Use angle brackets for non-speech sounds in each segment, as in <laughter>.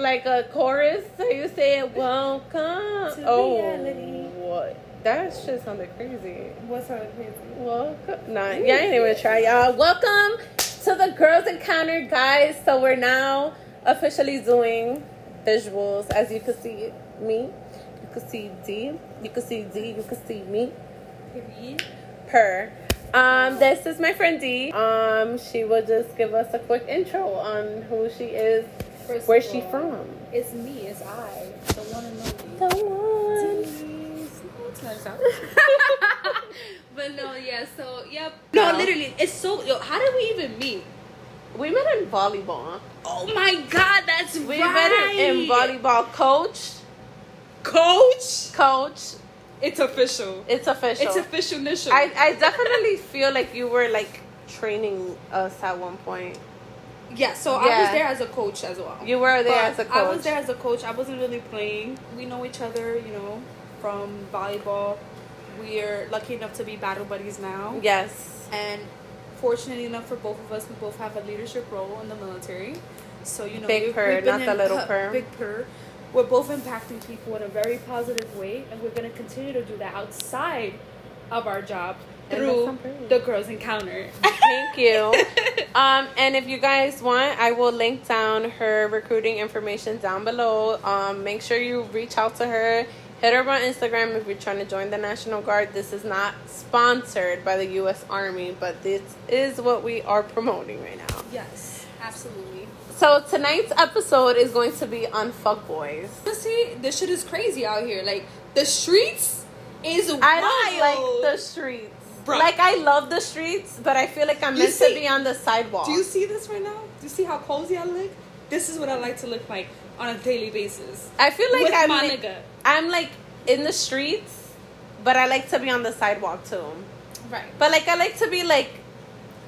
like a chorus. So you say, "Welcome." To oh, reality. what? That shit sounded crazy. What's her crazy? Welcome. Nah, yeah, I ain't even try, y'all. Welcome to the Girls Encounter, guys. So we're now officially doing visuals, as you can see me. You can see Dee. You can see Dee. You can see me. Period. Her. Um, this is my friend Dee. Um, she will just give us a quick intro on who she is, First where's she all, from. It's me. It's I. The one and only. The one. It's not a sound. but no, yeah. So yep. No, No. literally, it's so. Yo, how did we even meet? We met in volleyball. Oh my God, that's We right. met her in volleyball. Coach, Coach, coach, it's official. it's official. It's official. Initial. I, I definitely feel like you were like training us at one point. Yeah, so I was there as a coach as well. You were there But as a coach. I was there as a coach. I wasn't really playing. We know each other, you know, from volleyball. We're lucky enough to be battle buddies now. Yes. And fortunately enough for both of us, we both have a leadership role in the military. So, you know, Big purr, not the little purr. Big purr. We're both impacting people in a very positive way, and we're going to continue to do that outside of our job through that's so pretty. the Girls Encounter. Thank you. <laughs> um, and if you guys want, I will link down her recruiting information down below. Um, make sure you reach out to her. Hit her on Instagram if you're trying to join the National Guard. This is not sponsored by the U.S. Army, but this is what we are promoting right now. Yes, absolutely. So tonight's episode is going to be on fuckboys. Honestly, this shit is crazy out here. Like the streets is wild. I don't like the streets. Bruh. Like I love the streets, but I feel like I'm You meant see- to be on the sidewalk. Do you see this right now? Do you see how cozy I look? This is what I like to look like on a daily basis. I feel like I'm like. I'm like in the streets, but I like to be on the sidewalk too. Right. But like I like to be like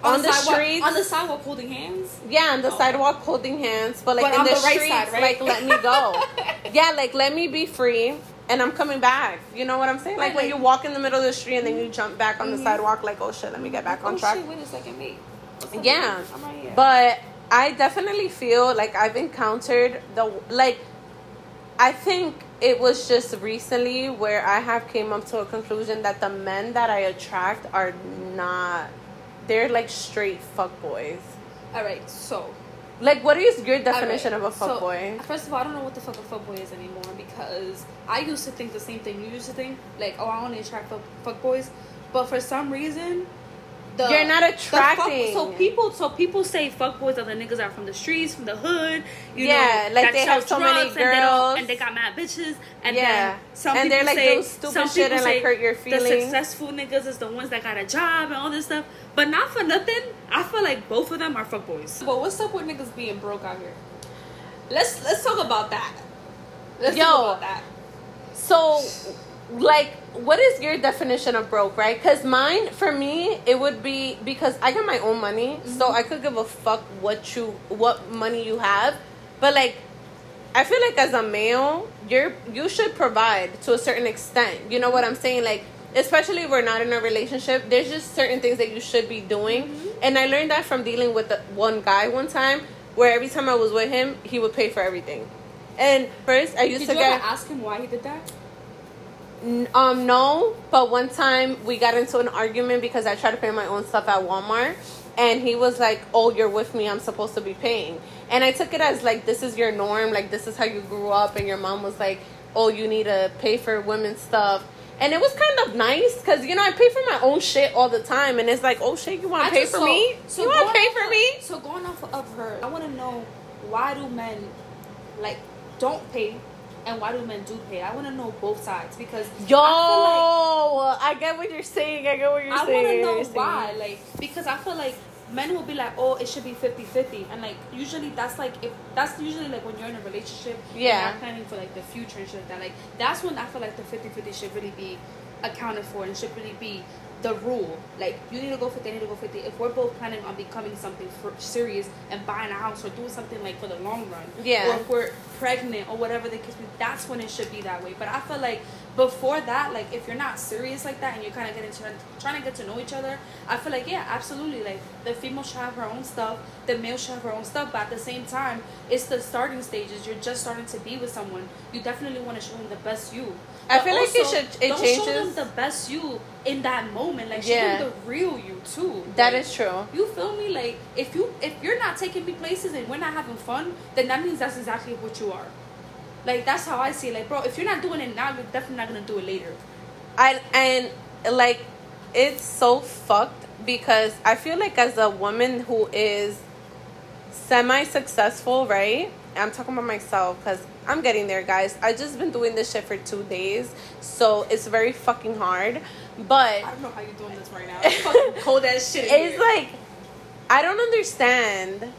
on, the, sidewalk, streets. On the sidewalk holding hands. yeah, on the Oh. sidewalk holding hands, but like But in on the, the right streets, side, right? like let me go. <laughs> yeah, like let me be free. And I'm coming back. You know what I'm saying? Like Right, when you walk in the middle of the street and then you jump back on the Mhm. sidewalk, like, oh shit, let me get back on oh, track. Shit, wait a second, up, Yeah. right here. But I definitely feel like I've encountered the like I think it was just recently where I have came up to a conclusion that the men that I attract are not they're like straight fuckboys. all right, so Like what is your definition Alright, of a fuckboy? So, first of all, I don't know what the fuck a fuckboy is anymore because I used to think the same thing you used to think. Like, oh, I only attract fuck boys, but for some reason, the You're not the fuck- attracting. so people, so people say fuckboys are the niggas that are from the streets, from the hood. You Yeah, know, like they sell have so many drugs and they and they got mad bitches. And Yeah. then some And people they're, like, say doing stupid some shit people and, like, hurt your feelings. The successful niggas is the ones that got a job and all this stuff. But not for nothing, I feel like both of them are fuck boys. But what's up with niggas being broke out here? Let's let's talk about that. Let's Yo. Talk about that. So, like, what is your definition of broke, right? Because mine, for me, it would be because I got my own money, so Mm-hmm. I could give a fuck what you, what money you have, but like, I feel like as a male, you're you should provide to a certain extent. You know what I'm saying? Like, especially if we're not in a relationship, there's just certain things that you should be doing, Mm-hmm. and I learned that from dealing with the, one guy one time, where every time I was with him, he would pay for everything. And first, I used Did to get ask him why he did that? N- Um, no, but one time we got into an argument because I tried to pay my own stuff at Walmart, and he was like, "Oh, you're with me. I'm supposed to be paying." And I took it as like this is your norm, like this is how you grew up, and your mom was like, "Oh, you need to pay for women's stuff." And it was kind of nice because you know I pay for my own shit all the time, and it's like, "Oh shit, you want to pay just- for so- me? So you want to pay for of- me?" So going off of her, I want to know why do men like don't pay, and why do men do pay? I want to know both sides because Yo, I I, get what you're saying. I get what you're feel like I want to know get what you're why, like because I feel like men will be like, oh, it should be 50-50. and like usually that's like if that's usually like when you're in a relationship, and Yeah. you're planning for like the future and shit like that. Like that's when I feel like the 50-50 should really be accounted for and should really be the rule. Like you need to go 50, I need to go 50. If we're both planning on becoming something serious and buying a house or doing something like for the long run, Yeah. or if we're pregnant or whatever the case, be, that's when it should be that way. But I feel like before that, like if you're not serious like that and you're kind of getting to, trying to get to know each other, I feel like yeah, absolutely. Like the female should have her own stuff, the male should have her own stuff, but at the same time, it's the starting stages. You're just starting to be with someone. You definitely want to show them the best you. I feel like it should- it don't changes. show them the best you in that moment. Like show Yeah. them the real you too. That Like, is true. you feel me? Like if you if you're not taking me places and we're not having fun, then that means that's exactly what you are. Like that's how I see it. Like, bro, if you're not doing it now, you're definitely not gonna do it later. I and like it's so fucked because I feel like as a woman who is semi successful, right? I'm talking about myself because I'm getting there, guys. I just been doing this shit for two days, so it's very fucking hard. But I don't know how you're doing this right now. <laughs> It's fucking cold ass shit. it's here. like I don't understand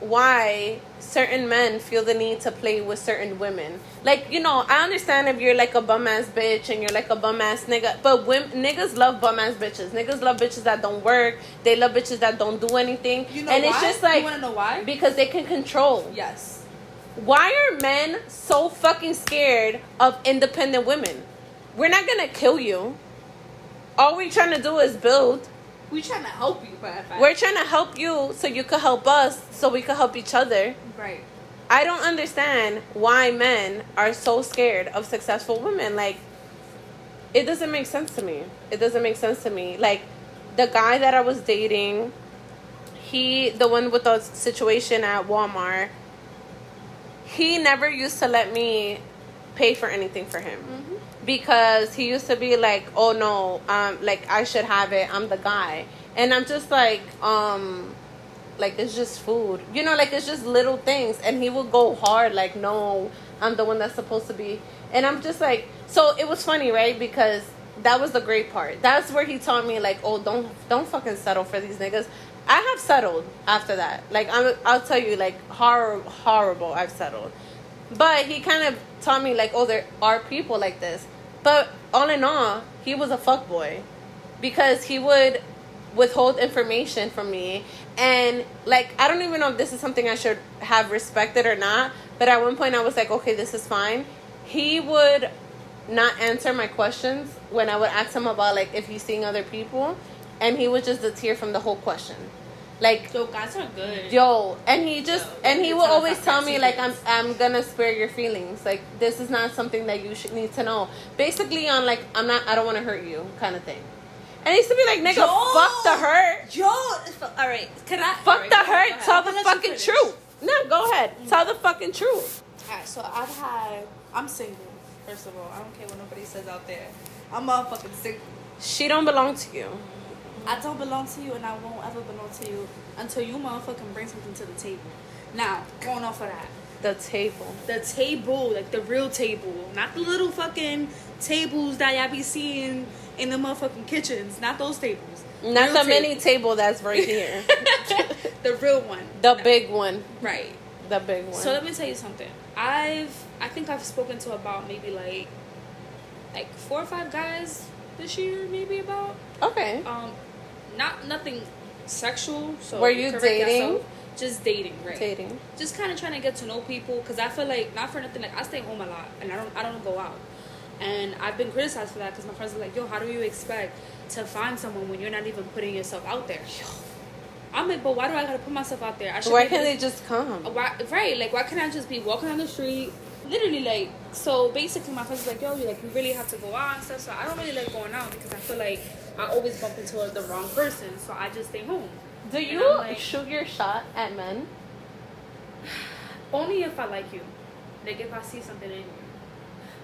why certain men feel the need to play with certain women. Like, you know, I understand if you're like a bum ass bitch and you're like a bum ass nigga, but women, niggas love bum ass bitches. Niggas love bitches that don't work. They love bitches that don't do anything. you know and why? it's just like you wanna know why? because they can control. yes. Why are men so fucking scared of independent women? We're not gonna kill you. All we're trying to do is build. We're trying to help you, but We're trying to help you so you could help us so we could help each other. right. I don't understand why men are so scared of successful women. Like, it doesn't make sense to me. It doesn't make sense to me. Like, the guy that I was dating, he, the one with the situation at Walmart, he never used to let me pay for anything for him because he used to be like, "Oh no, um, like I should have it. I'm the guy," and I'm just like, um, like it's just food, you know, like it's just little things, and he would go hard, like, "No, I'm the one that's supposed to be," and I'm just like, so it was funny, right? Because that was the great part. That's where he taught me, like, "Oh, don't don't fucking settle for these niggas." I have settled after that. Like I'm, I'll tell you, like horror, horrible. I've settled. But he kind of taught me like, oh, there are people like this. But all in all, he was a fuck boy because he would withhold information from me, and like I don't even know if this is something I should have respected or not. But at one point, I was like, okay, this is fine. He would not answer my questions when I would ask him about like if he's seeing other people, and he was just a tear from the whole question. Like Yo, guys are good. yo and he just Yo, and he will always tell me like i'm i'm gonna spare your feelings like this is not something that you should need to know basically on like i'm not i don't want to hurt you kind of thing and he used to be like nigga Yo! fuck the hurt Yo, all right. Can I? fuck alright, the ahead, hurt tell the fucking truth no go ahead tell the fucking truth Alright, so I've had. I'm single. First of all, I don't care what nobody says out there. I'm motherfucking single. she don't belong to you I don't belong to you, and I won't ever belong to you until you motherfucking bring something to the table. Now, going off of that, the table the table, like the real table, not the little fucking tables that y'all be seeing in the motherfucking kitchens. Not those tables. not Real the table. mini table that's right <laughs> here <laughs> the real one. the No. big one Right. the big one So let me tell you something. I've I think I've spoken to about maybe like like four or five guys this year, maybe about. okay Um, not nothing sexual. So Were you dating? yourself. Just dating, right? dating Just kind of trying to get to know people because I feel like not for nothing. Like I stay home a lot and I don't I don't go out, and I've been criticized for that because my friends are like, "Yo, how do you expect to find someone when you're not even putting yourself out there?" I'm like, but why do I gotta put myself out there? I should why can't they just come why, right? Like, why can't I just be walking on the street? Literally, like, so basically, my friends are like, yo, you like, we really have to go out and stuff. So I don't really like going out because I feel like I always bump into the wrong person. So I just stay home. do you like- shoot your shot at men <sighs> Only if I like you, like if I see something in you.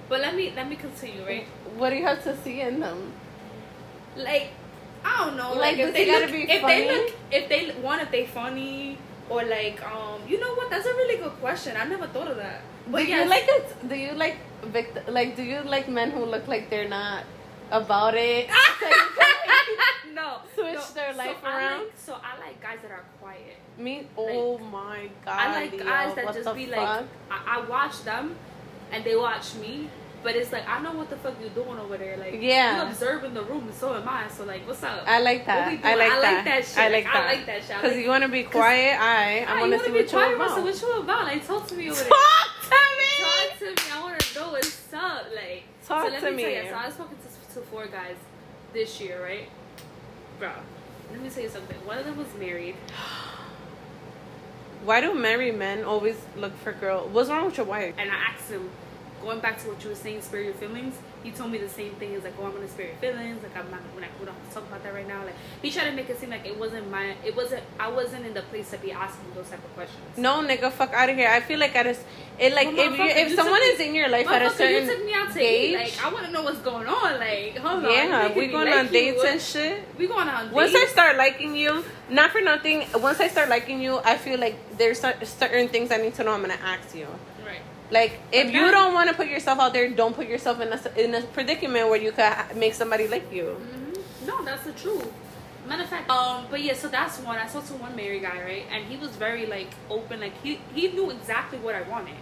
But let me let me continue, right? What do you have to see in them? Like, I don't know. Like, Like, if they gotta look, be if funny? they look, if they one, if they funny, or like, um, you know what? That's a really good question. I never thought of that. But do yes, you like it? Do you like vict- like? Do you like men who look like they're not about it? <laughs> So you switch no. their life so I around? like, so I like guys that are quiet. Me? Oh my god! I like Leo, guys that just be fuck? like, I, I watch them, and they watch me. But it's like I know what the fuck you're doing over there. Like Yeah. you observing the room, and so am I. So like, what's up? I like that. I like I that. like that shit. I like Like, that. I like that shit. Because like- you want to be quiet. I. I want you to see what be you're quiet, so. What you about? Like talk to me over there. Talk to me. Talk to me. I want to know what's up. Like Talk so let to me. me. Tell you, so I was talking to, to four guys this year, right? Bro, let me tell you something. One of them was married. Why do married men always look for girl? What's wrong with your wife? And I asked him, going back to what you were saying, spare your feelings. He told me the same thing. He's like, "Oh, I'm gonna spare your feelings. Like, I'm not. We're not. We don't have to talk about that right now." Like, he tried to make it seem like it wasn't my. It wasn't. I wasn't in the place to be asking those type of questions. No, nigga, fuck out of here. I feel like I just. it like Well, if you if you someone took is in your life at a certain you took me out to age, eat. Like, I want to know what's going on. Like, hold on. yeah, we me going like on you. dates and shit. We going on dates Once I start liking you, not for nothing. Once I start liking you, I feel like there's certain things I need to know. I'm gonna ask you. Like, if you don't want to put yourself out there, don't put yourself in a in a predicament where you could make somebody like you. hmm No, that's the truth. Matter of fact, um, but yeah, so that's one. I saw to one married guy, right, and he was very like open. Like he he knew exactly what I wanted.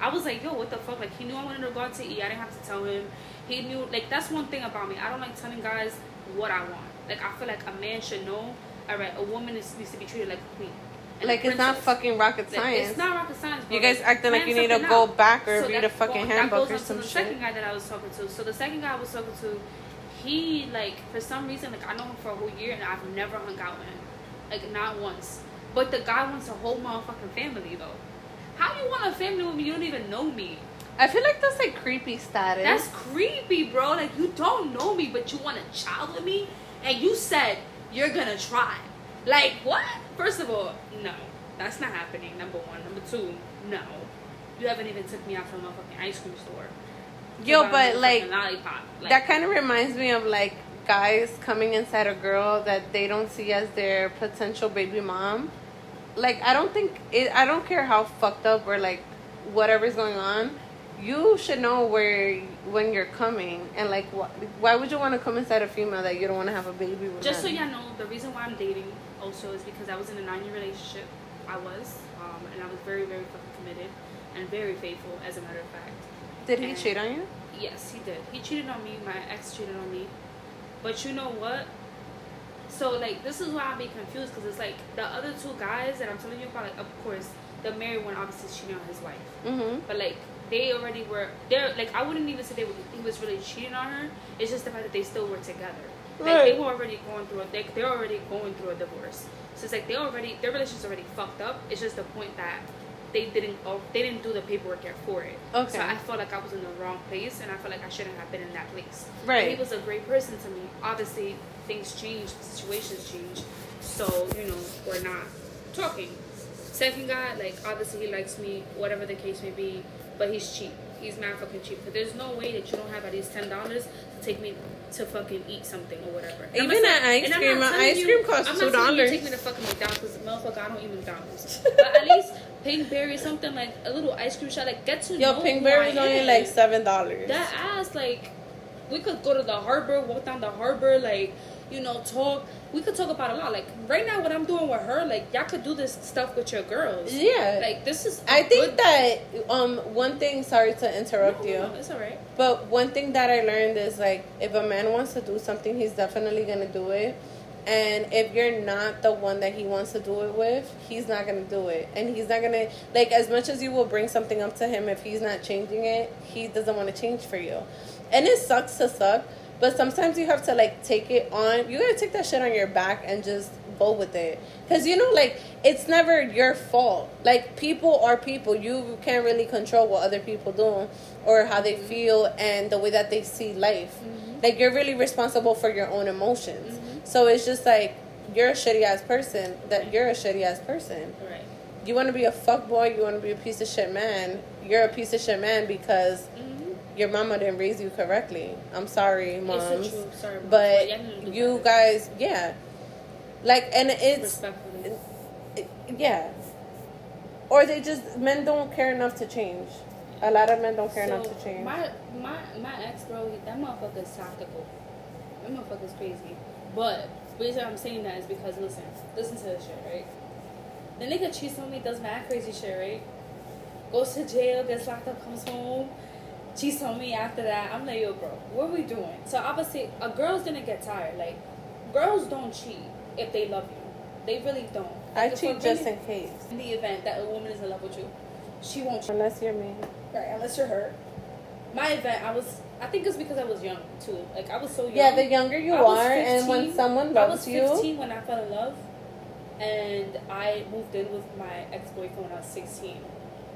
I was like, yo, what the fuck? Like he knew I wanted to go out to eat. I didn't have to tell him. He knew. Like that's one thing about me. I don't like telling guys what I want. Like I feel like a man should know. All right, a woman is, needs to be treated like a queen. And Like, it's not fucking rocket science. It's not rocket science. You guys acting like you need to go out. back or So read a fucking well, handbook or some the shit. second guy that I was talking to. So the second guy I was talking to, he like for some reason like I know him for a whole year and I've never hung out with him, like not once. But the guy wants a whole motherfucking family though. How you want a family with me? You don't even know me. I feel like that's like creepy status. That's creepy, bro. Like you don't know me, but you want a child with me, and you said you're gonna try. Like what? First of all, no, that's not happening. Number one. Number two, no. You haven't even took me out from a fucking ice cream store. Yo, but like lollipop. Like, that kind of reminds me of like guys coming inside a girl that they don't see as their potential baby mom. Like I don't think it. I don't care how fucked up or like whatever's going on. You should know where when you're coming and like wh- why would you want to come inside a female that you don't want to have a baby with? Just so y'all know, the reason why I'm dating also is because I was in a nine year relationship. I was, um, and I was very, very fucking committed and very faithful, as a matter of fact. Did he and- cheat on you? Yes, he did. He cheated on me. My ex cheated on me. But you know what? So like this is why I be confused because it's like the other two guys that I'm telling you about. Like of course the married one obviously cheating on his wife, Mm-hmm. but like they already were. They're like I wouldn't even say they were, he was really cheating on her. It's just the fact that they still were together. Like Right. they were already going through. A, they they're already going through a divorce. So it's like they already their relationship's already fucked up. It's just the point that they didn't oh, they didn't do the paperwork yet for it. Okay. So I felt like I was in the wrong place, and I felt like I shouldn't have been in that place. Right. But he was a great person to me. Obviously, things change, situations change. So you know, we're not talking. Second guy, like obviously he likes me, whatever the case may be, but he's cheap. He's mad fucking cheap. But there's no way that you don't have at least ten dollars to take me to fucking eat something or whatever. And Even at ice cream, uh, ice you- cream costs you $2. Take me to fucking McDonald's because motherfucker, I don't eat McDonald's. <laughs> but at least Pinkberry, something like a little ice cream shop, like get to Yo, know Pinkberry is only am. like seven dollars. That ass, like, we could go to the harbor, walk down the harbor, like, you know, talk. We could talk about a lot. Like, right now, what I'm doing with her, like, y'all could do this stuff with your girls. Yeah. Like, this is. I think that um one thing. Sorry to interrupt No, you. no, it's alright. But one thing that I learned is like if a man wants to do something, he's definitely gonna do it. And if you're not the one that he wants to do it with, he's not gonna do it. And he's not gonna like as much as you will bring something up to him, if he's not changing it, he doesn't want to change for you. And it sucks to suck, but sometimes you have to like take it on. You gotta take that shit on your back and just go with it. Cause you know, like it's never your fault. Like people are people. You can't really control what other people do or how they mm-hmm. feel and the way that they see life. Mm-hmm. Like you're really responsible for your own emotions. Mm-hmm. So it's just like you're a shitty ass person. That you're a shitty ass person. Alright. You want to be a fuck boy. You want to be a piece of shit man. You're a piece of shit man because Mm-hmm. Your mama didn't raise you correctly. I'm sorry, moms. It's the truth. Sorry, Mom. But y'all need to do you better. guys, yeah, like, and it's Respectfully. it- yeah, or they just men don't care enough to change. A lot of men don't care enough to change. My my my ex bro, that motherfucker is tactical. That motherfucker is crazy. But the reason I'm saying that is because listen, listen to this shit, right? The nigga cheats on me, does mad crazy shit, right? Goes to jail, gets locked up, comes home, cheats on me after that. I'm like, yo, bro, what are we doing? So obviously, a girl's gonna get tired. Like, girls don't cheat if they love you. They really don't. I Like, cheat just in case, in the event that a woman is in love with you, she won't cheat. unless you're me. Right, unless you're hurt. My event, I was I think it's because I was young too. Like I was so young. Yeah, the younger you I was are, and when 15. someone I loves was you, 15 when I fell in love, and I moved in with my ex boyfriend when I was 16.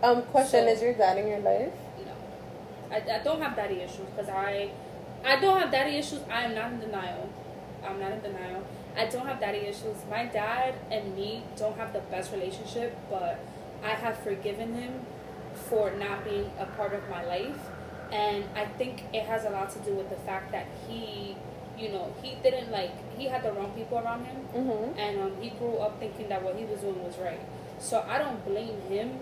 um, question So- is your dad in your life? I, I don't have daddy issues because I, I don't have daddy issues. I am not in denial. I'm not in denial. I don't have daddy issues. My dad and me don't have the best relationship, but I have forgiven him for not being a part of my life. And I think it has a lot to do with the fact that he, you know, he didn't like, he had the wrong people around him Mm-hmm. and um, he grew up thinking that what he was doing was right. So I don't blame him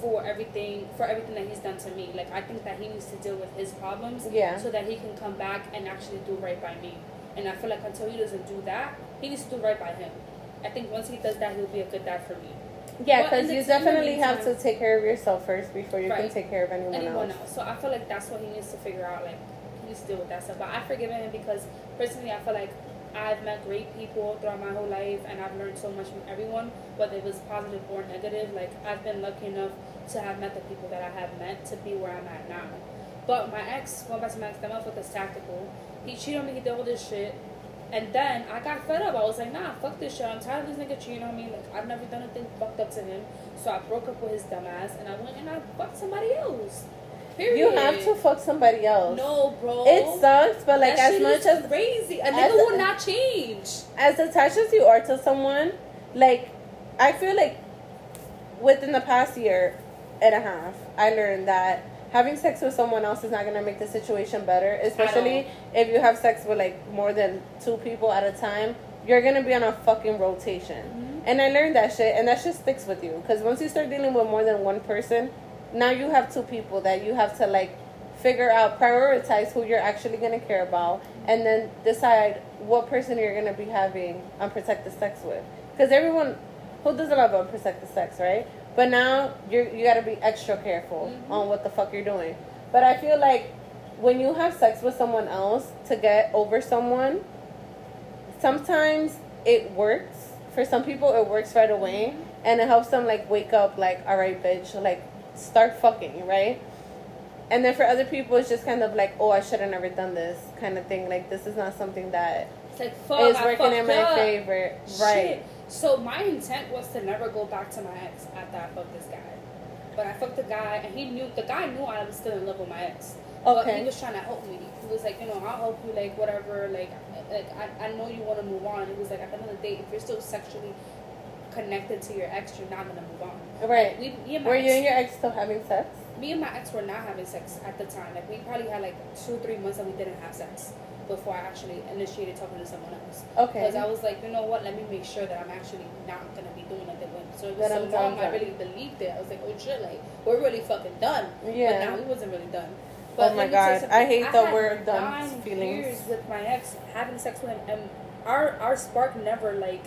for everything for everything that he's done to me. Like I think that he needs to deal with his problems Yeah. so that he can come back and actually do right by me. And I feel like until he doesn't do that, he needs to do right by him. I think once he does that, he'll be a good dad for me. Yeah, because you definitely have to take care of yourself first before you can take care of anyone, anyone else. else. So I feel like that's what he needs to figure out. Like he needs to deal with that stuff. But I forgive him because personally, I feel like I've met great people throughout my whole life, and I've learned so much from everyone, whether it was positive or negative. Like I've been lucky enough to have met the people that I have met to be where I'm at now. But my ex, going back to my ex, that motherfucker was tactical. He cheated on me. He did all this shit. And then I got fed up. I was like, nah, fuck this shit. I'm tired of this nigga cheating on me. Like, I've never done anything fucked up to him. So I broke up with his dumb ass and I went and I fucked somebody else. Period. You have to fuck somebody else. No, bro. It sucks, but like that as much as crazy. A nigga a- will not change. as attached as you are to someone, like I feel like within the past year and a half, I learned that having sex with someone else is not gonna make the situation better. Especially if you have sex with like more than two people at a time, you're gonna be on a fucking rotation. Mhm. And I learned that shit, and that shit sticks with you. Because once you start dealing with more than one person, now you have two people that you have to like figure out, prioritize who you're actually gonna care about, and then decide what person you're gonna be having unprotected sex with. Because everyone, who doesn't love unprotected sex, right? But now you're you gotta be extra careful Mhm. on what the fuck you're doing. But I feel like when you have sex with someone else to get over someone, sometimes it works. For some people, it works right away, and it helps them like wake up, like, all right, bitch, like start fucking, right? And then for other people, it's just kind of like, oh, I should have never done this kind of thing. Like, this is not something that It's like fuck. is working in my up. favor, right? Shit. So my intent was to never go back to my ex after I fucked this guy. But I fucked the guy, and he knew the guy knew I was still in love with my ex. But Okay. he was trying to help me. He was like, you know, I'll help you, like whatever. Like, like I, I know you want to move on. It was like at the end of the day, if you're still sexually connected to your ex, you're not gonna move on. Right. We, me and my Were ex, you and your ex still having sex? me and my ex were not having sex at the time. Like we probably had like two, three months that we didn't have sex before I actually initiated talking to someone else. Okay. Because I was like, you know what? Let me make sure that I'm actually not gonna be doing it when so That so I'm long I really believed it. I was like, oh shit, like we're really fucking done. Yeah. But now we wasn't really done. Oh my me tell you God. I hate the word done feelings. Years with my ex, having sex with him, and our our spark never like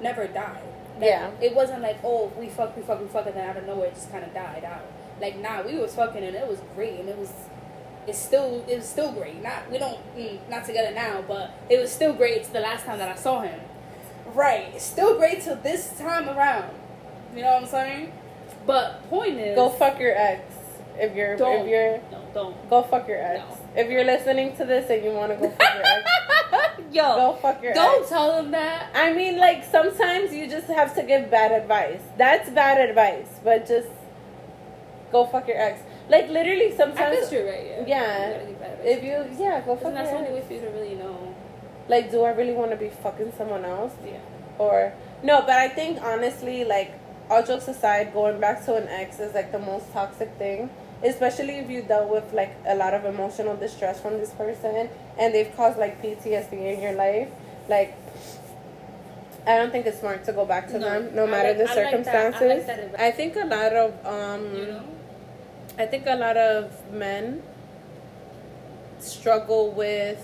never died. Like, Yeah. It wasn't like oh we fuck we fuck we fuck and then out of nowhere it just kind of died out. Like nah, we was fucking and it was great and it was. It's still it was still great. Not we don't mm, not together now, but it was still great. It's the last time that I saw him. Right, it's still great till this time around. You know what I'm saying? But point is, Go fuck your ex. If you're Don't. if you're no, don't. go fuck your ex. No. If you're listening to this and you want to go fuck your ex, Yo, go fuck your don't ex. tell them that. I mean, like sometimes you just have to give bad advice. That's bad advice, but just go fuck your ex. Like literally, sometimes you're right. Yeah. Yeah. You gotta get better. if you yeah go fuck Isn't that the your only way for you to really know? Like, do I really want to be fucking someone else? Yeah. Or no, but I think honestly, like all jokes aside, going back to an ex is like the most toxic thing. Especially if you dealt with like a lot of emotional distress from this person and they've caused like PTSD in your life. Like I don't think it's smart to go back to No, them, no I matter like- the I like that- I like circumstances. I think a lot of um You know. I think a lot of men struggle with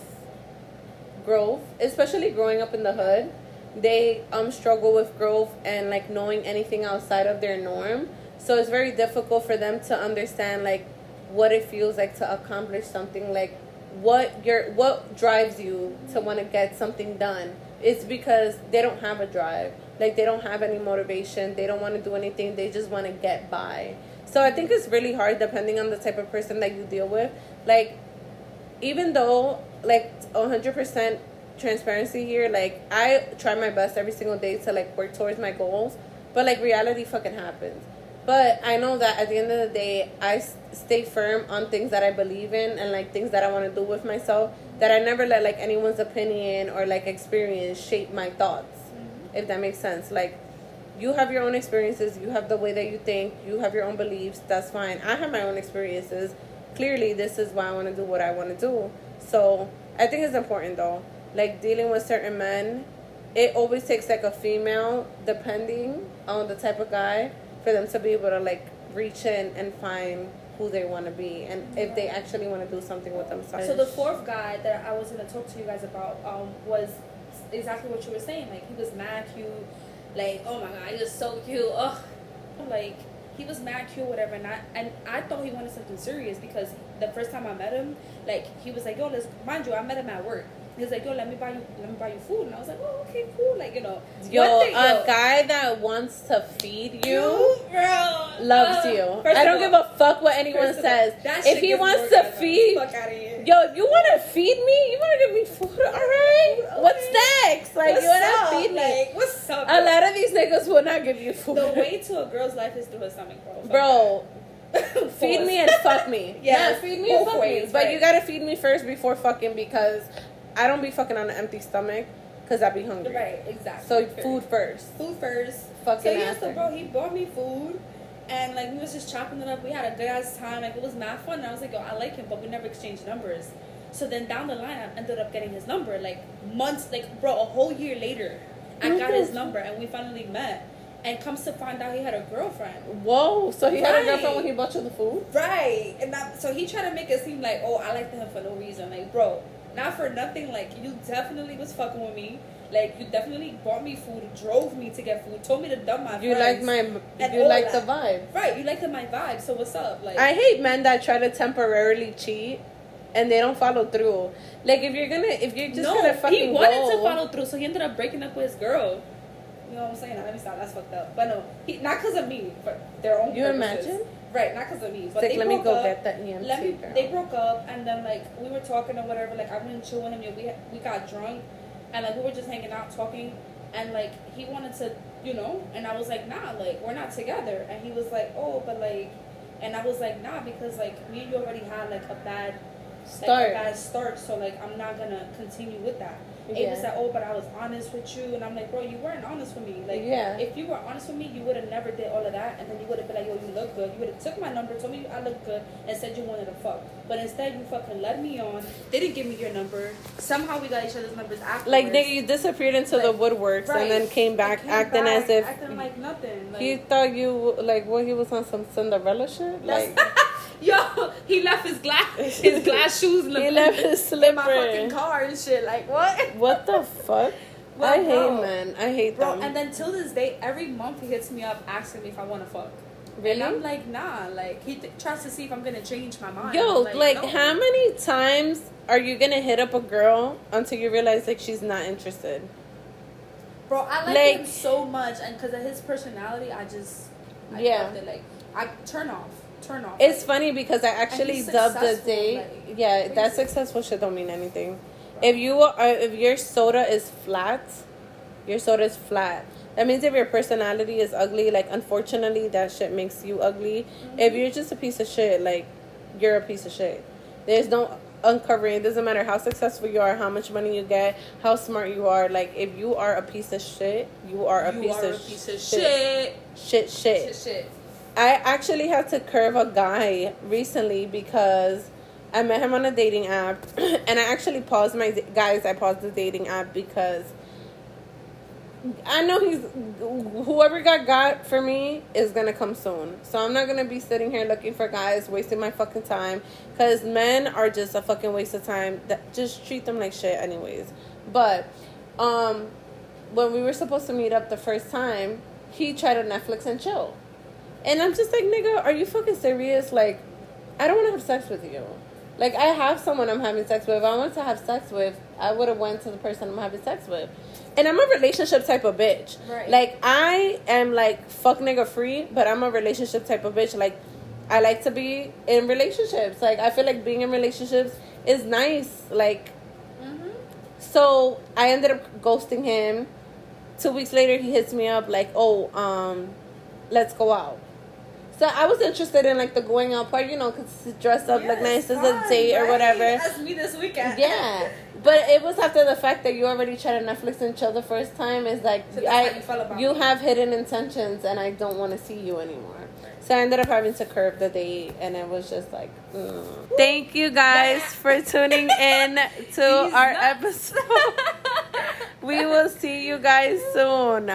growth, especially growing up in the hood. They um struggle with growth and like knowing anything outside of their norm. So it's very difficult for them to understand like what it feels like to accomplish something like what your what drives you to want to get something done. It's because they don't have a drive. Like they don't have any motivation. They don't want to do anything. They just want to get by. So I think it's really hard depending on the type of person that you deal with. Like even though like 100% transparency here, like I try my best every single day to like work towards my goals, but like reality fucking happens. But I know that at the end of the day, I stay firm on things that I believe in and like things that I want to do with myself. That I never let like anyone's opinion or like experience shape my thoughts. If that makes sense, like you have your own experiences, you have the way that you think, you have your own beliefs. That's fine. I have my own experiences. Clearly, this is why I want to do what I want to do. So I think it's important though, like dealing with certain men. It always takes like a female, depending on the type of guy, for them to be able to like reach in and find who they want to be and if they actually want to do something with themselves. So the fourth guy that I was gonna talk to you guys about um, was exactly what you were saying. Like he was mad cute, like oh my god, he was so cute. Ugh, like he was mad cute, whatever. And I and I thought he wanted something serious because the first time I met him, like he was like, yo, let's mind you, I met him at work. He was like, yo, let me buy you, let me buy you food, and I was like, oh, okay, cool, like you know. Yo, thing, a yo, guy that wants to feed you girl, loves uh, you. I don't of give a fuck what anyone of all, says. If he wants to feed, fuck outta here. yo, you want to feed me? You want to give me food? All right. Okay. What's next? Like What's you want to feed me? Like, what's up? a lot of these niggas will not give you food. the way to a girl's life is through her stomach, bro. Fuck <laughs> Bro, feed me and fuck me. <laughs> Yeah, feed me and fuck ways, me. But right. you gotta feed me first before fucking because I don't be fucking on an empty stomach because I be hungry. Right, exactly. So food first. food first. Fucking so yeah, so bro, he bought me food, and like we was just chopping it up. We had a good ass time. Like it was mad fun. And I was like, yo, I like him, but we never exchanged numbers. So then down the line, I ended up getting his number. Like months, like bro, a whole year later, I got his number, and we finally met. And comes to find out, he had a girlfriend. Whoa, so he had a girlfriend when he bought you the food? Right, and that, so he tried to make it seem like, oh, I liked him for no reason. Like, bro, not for nothing. Like, you definitely was fucking with me. Like, you definitely bought me food, drove me to get food, told me to dump my. You like my, you like the vibe. Right, you liked my vibe. So what's up? Like, I hate men that try to temporarily cheat and they don't follow through. Like if you're gonna, if you're just no, gonna fucking he wanted go, to follow through, so he ended up breaking up with his girl. You know what I'm saying? Let me stop. That's fucked up. But no, he not because of me, but their own. You purposes. imagine? Right, not because of me. But like, they let me go up. get that EMT Let me. girl. They broke up, and then like we were talking or whatever. Like I went chilling him. We we got drunk, and like we were just hanging out talking, and like he wanted to, you know, and I was like, nah, like we're not together, and he was like, oh, but like, and I was like, nah, because like me and you already had like a bad like, a bad start, so like I'm not gonna continue with that. Ava said, "Oh, but I was honest with you," and I'm like, "Bro, you weren't honest with me. Like, Yeah. if you were honest with me, you would have never did all of that, and then you would have been like, yo, you look good. You would have took my number, told me I look good, and said you wanted to fuck. But instead, you fucking led me on. They Didn't give me your number. Somehow we got each other's numbers afterwards. like nigga, you disappeared into the woodworks Right. and then came back Came acting back, as if acting like nothing. Like, he thought you like what he was on some Cinderella shit. Like <laughs> yo, he left his glass, <laughs> his glass shoes in the he left his in my fucking car and shit. Like what? <laughs> What the fuck? Well, I hate bro. men. I hate Bro, them. and then till this day, every month he hits me up asking me if I want to fuck. really? And I'm like, nah. Like he th- tries to see if I'm gonna change my mind. Yo, I'm like, no. how many times are you gonna hit up a girl until you realize like she's not interested? Bro, I like, like- him so much, and because of his personality, I just, I Yeah. it. Like, I turn off, turn off. It's Like, funny because I actually dubbed the day. like, yeah, that successful shit don't mean anything. If you are, if your soda is flat, your soda is flat. That means if your personality is ugly, like unfortunately that shit makes you ugly. Mm-hmm. If you're just a piece of shit, like you're a piece of shit. There's no uncovering. It doesn't matter how successful you are, how much money you get, how smart you are. Like if you are a piece of shit, you are a you piece are of a piece of shit. shit. Shit, shit. Shit, shit. I actually had to curve a guy recently because I met him on a dating app, <clears throat> and I actually paused my guys. I paused the dating app because I know he's whoever got got for me is gonna come soon. So I'm not gonna be sitting here looking for guys, wasting my fucking time. Cause men are just a fucking waste of time. That just treat them like shit, anyways. But um, when we were supposed to meet up the first time, he tried to Netflix and chill. And I'm just like, nigga, are you fucking serious? Like, I don't want to have sex with you. Like, I have someone I'm having sex with. If I wanted to have sex with, I would have went to the person I'm having sex with. And I'm a relationship type of bitch. Right. Like, I am like fuck nigga free, but I'm a relationship type of bitch. Like, I like to be in relationships. Like, I feel like being in relationships is nice. Like, Mm-hmm. so I ended up ghosting him. Two weeks later, he hits me up like, "Oh, um, let's go out." So I was interested in like the going out part, you know, cause dress up like nice as a date or whatever. That's me this weekend. Yeah, but it was after the fact that you already tried to Netflix and chill the first time. Is like So I you you have hidden intentions, and I don't want to see you anymore. So I ended up having to curb the date, and it was just like. mm. Thank you guys for tuning in <laughs> to These our nuts. episode. <laughs> we will see you guys soon.